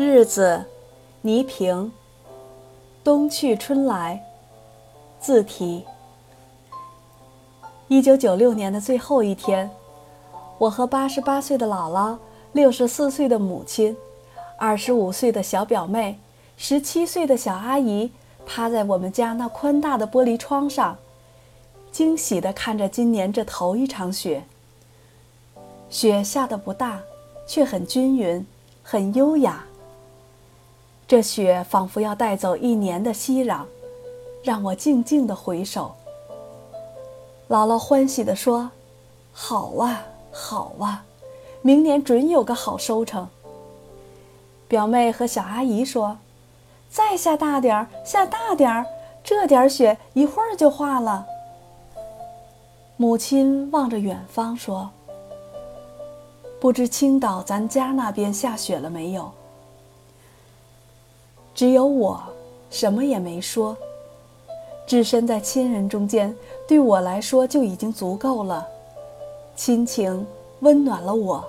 日子，倪萍。冬去春来。自题。一九九六年的最后一天，我和八十八岁的姥姥、六十四岁的母亲、二十五岁的小表妹、十七岁的小阿姨，趴在我们家那宽大的玻璃窗上，惊喜地看着今年这头一场雪。雪下得不大，却很均匀，很优雅。这雪仿佛要带走一年的熙攘，让我静静地回首。姥姥欢喜地说：“好啊，好啊，明年准有个好收成。”表妹和小阿姨说：“再下大点儿，下大点儿，这点雪一会儿就化了。”母亲望着远方说：“不知青岛咱家那边下雪了没有？”只有我，什么也没说。置身在亲人中间，对我来说就已经足够了。亲情温暖了我，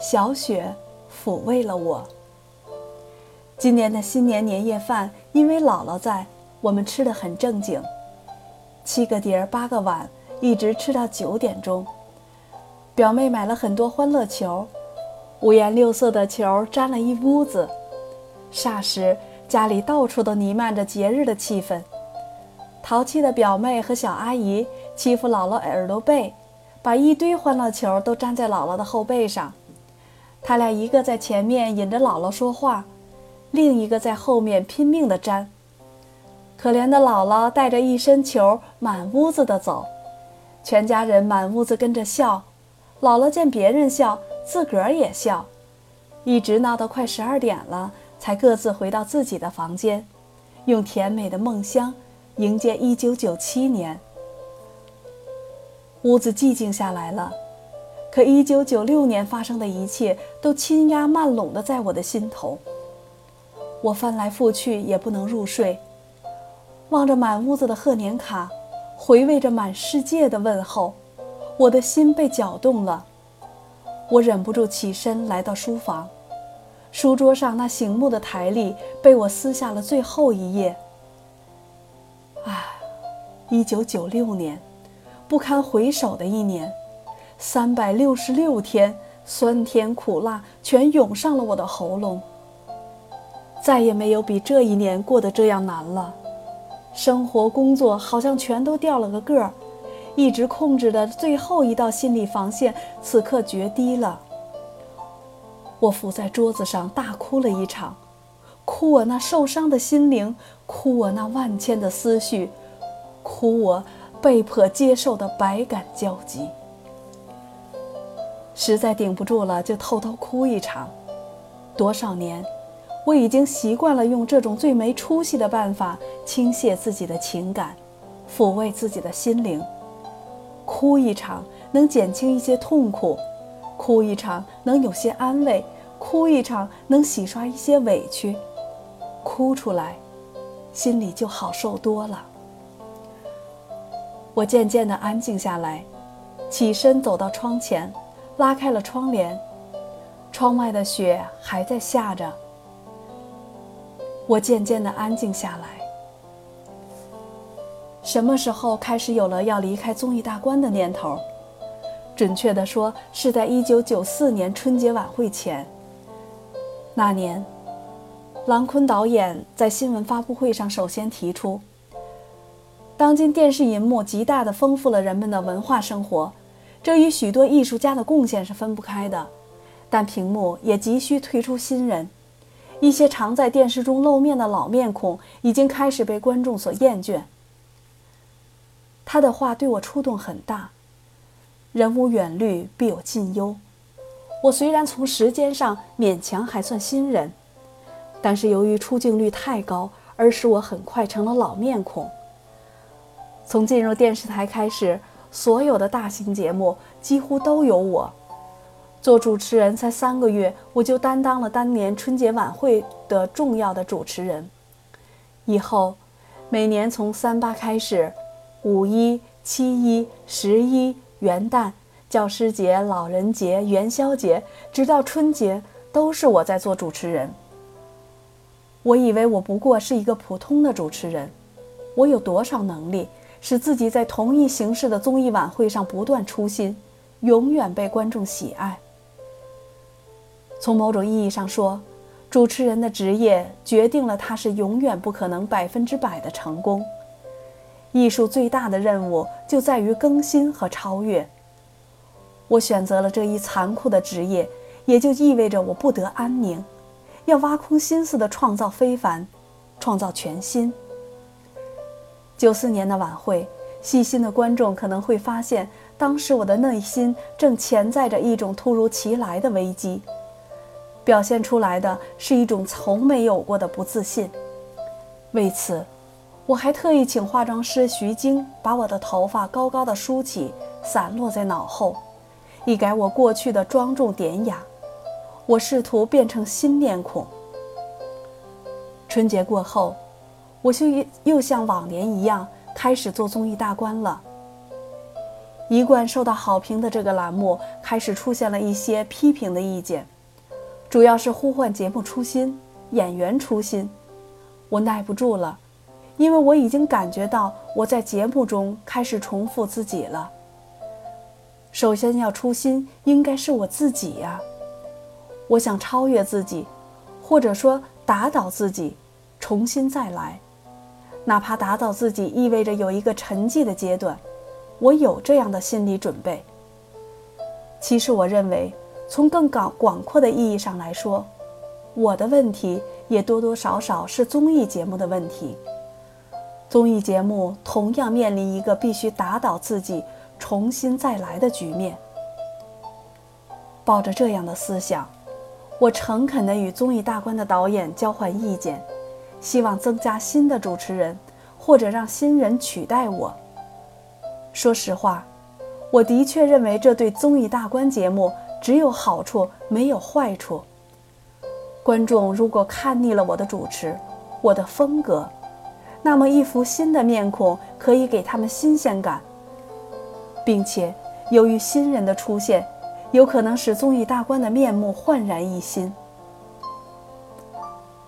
小雪抚慰了我。今年的新年年夜饭，因为姥姥在，我们吃得很正经，七个碟儿八个碗，一直吃到九点钟。表妹买了很多欢乐球，五颜六色的球粘了一屋子，霎时。家里到处都弥漫着节日的气氛。淘气的表妹和小阿姨欺负姥姥耳朵背，把一堆欢乐球都粘在姥姥的后背上。他俩一个在前面引着姥姥说话，另一个在后面拼命地粘。可怜的姥姥带着一身球满屋子的走，全家人满屋子跟着笑。姥姥见别人笑，自个儿也笑，一直闹到快十二点了。才各自回到自己的房间，用甜美的梦乡迎接一九九七年。屋子寂静下来了，可一九九六年发生的一切都轻压慢拢的在我的心头。我翻来覆去也不能入睡，望着满屋子的贺年卡，回味着满世界的问候，我的心被搅动了。我忍不住起身来到书房。书桌上那醒目的台历被我撕下了最后一页。唉，一九九六年，不堪回首的一年，三百六十六天，酸甜苦辣全涌上了我的喉咙。再也没有比这一年过得这样难了，生活工作好像全都掉了个个儿，一直控制的最后一道心理防线此刻决堤了。我伏在桌子上大哭了一场，哭我那受伤的心灵，哭我那万千的思绪，哭我被迫接受的百感交集。实在顶不住了，就偷偷哭一场。多少年，我已经习惯了用这种最没出息的办法倾泻自己的情感，抚慰自己的心灵。哭一场能减轻一些痛苦。哭一场能有些安慰，哭一场能洗刷一些委屈，哭出来，心里就好受多了。我渐渐地安静下来，起身走到窗前，拉开了窗帘，窗外的雪还在下着。我渐渐地安静下来。什么时候开始有了要离开综艺大观的念头？准确地说，是在1994年春节晚会前。那年，郎昆导演在新闻发布会上首先提出：当今电视银幕极大地丰富了人们的文化生活，这与许多艺术家的贡献是分不开的。但屏幕也急需推出新人，一些常在电视中露面的老面孔已经开始被观众所厌倦。他的话对我触动很大。人无远虑，必有近忧。我虽然从时间上勉强还算新人，但是由于出镜率太高，而使我很快成了老面孔。从进入电视台开始，所有的大型节目几乎都有我。做主持人才三个月，我就担当了当年春节晚会的重要的主持人。以后，每年从三八开始，五一、七一、十一。元旦、教师节、老人节、元宵节，直到春节，都是我在做主持人。我以为我不过是一个普通的主持人，我有多少能力使自己在同一形式的综艺晚会上不断出新，永远被观众喜爱？从某种意义上说，主持人的职业决定了他是永远不可能百分之百的成功。艺术最大的任务就在于更新和超越。我选择了这一残酷的职业，也就意味着我不得安宁。要挖空心思的创造非凡，创造全新。九四年的晚会，细心的观众可能会发现，当时我的内心正潜在着一种突如其来的危机，表现出来的是一种从没有过的不自信。为此，我还特意请化妆师徐晶把我的头发高高的梳起，散落在脑后，一改我过去的庄重典雅。我试图变成新面孔。春节过后，我就又又像往年一样开始做综艺大观了。一贯受到好评的这个栏目开始出现了一些批评的意见，主要是呼唤节目初心、演员初心。我耐不住了，因为我已经感觉到我在节目中开始重复自己了。首先要初心，应该是我自己呀。我想超越自己，或者说打倒自己，重新再来。哪怕打倒自己意味着有一个沉寂的阶段，我有这样的心理准备。其实，我认为从更广广阔的意义上来说，我的问题也多多少少是综艺节目的问题。综艺节目同样面临一个必须打倒自己、重新再来的局面。抱着这样的思想。我诚恳地与综艺大观的导演交换意见，希望增加新的主持人，或者让新人取代我。说实话，我的确认为这对综艺大观节目只有好处没有坏处。观众如果看腻了我的主持，我的风格，那么一副新的面孔可以给他们新鲜感，并且由于新人的出现。有可能使综艺大观的面目焕然一新。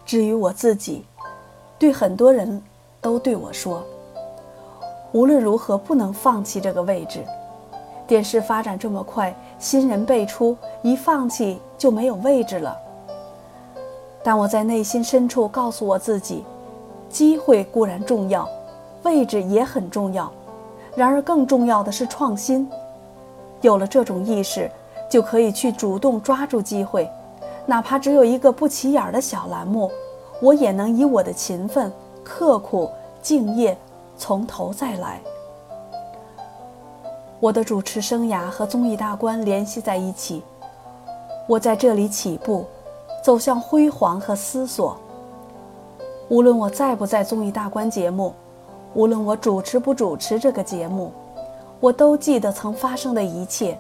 至于我自己，对很多人都对我说：“无论如何不能放弃这个位置。电视发展这么快，新人辈出，一放弃就没有位置了。”但我在内心深处告诉我自己：机会固然重要，位置也很重要，然而更重要的是创新。有了这种意识。就可以去主动抓住机会，哪怕只有一个不起眼的小栏目，我也能以我的勤奋、刻苦、敬业，从头再来。我的主持生涯和综艺大观联系在一起，我在这里起步，走向辉煌和思索。无论我在不在综艺大观节目，无论我主持不主持这个节目，我都记得曾发生的一切。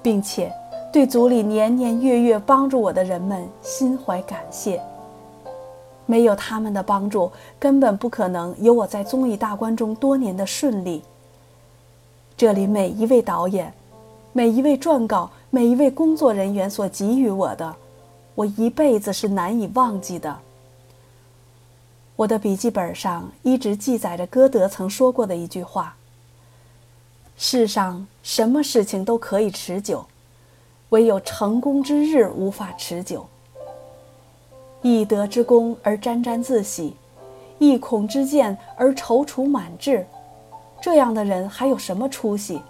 并且对组里年年月月帮助我的人们心怀感谢。没有他们的帮助，根本不可能有我在综艺大观中多年的顺利。这里每一位导演、每一位撰稿、每一位工作人员所给予我的，我一辈子是难以忘记的。我的笔记本上一直记载着歌德曾说过的一句话。世上什么事情都可以持久，唯有成功之日无法持久。一得之功而沾沾自喜，一恐之见而踌躇满志，这样的人还有什么出息？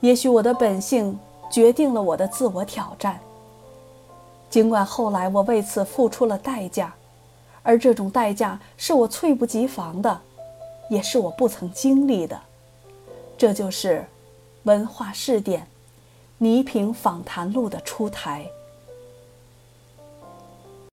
也许我的本性决定了我的自我挑战。尽管后来我为此付出了代价，而这种代价是我猝不及防的，也是我不曾经历的。这就是文化试点，倪萍访谈录的出台。